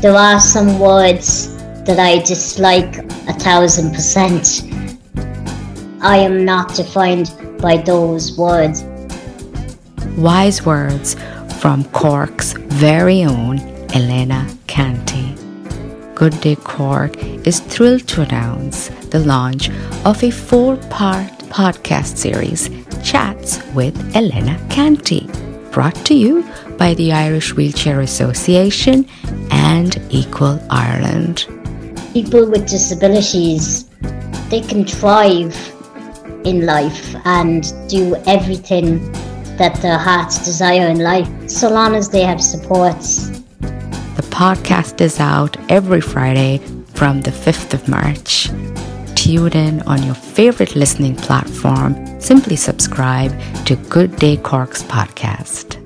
there are some words that I dislike a thousand percent. I am not defined by those words. Wise words from Cork's very own Elena Canty. Good Day Cork is thrilled to announce the launch of a four part podcast series, Chats with Elena Canty, brought to you by the Irish Wheelchair Association and Equal Ireland. People with disabilities, they can thrive in life and do everything that their hearts desire in life, so long as they have supports. The podcast is out every Friday from the 5th of March. Tune in on your favorite listening platform. Simply subscribe to Good Day Cork's podcast.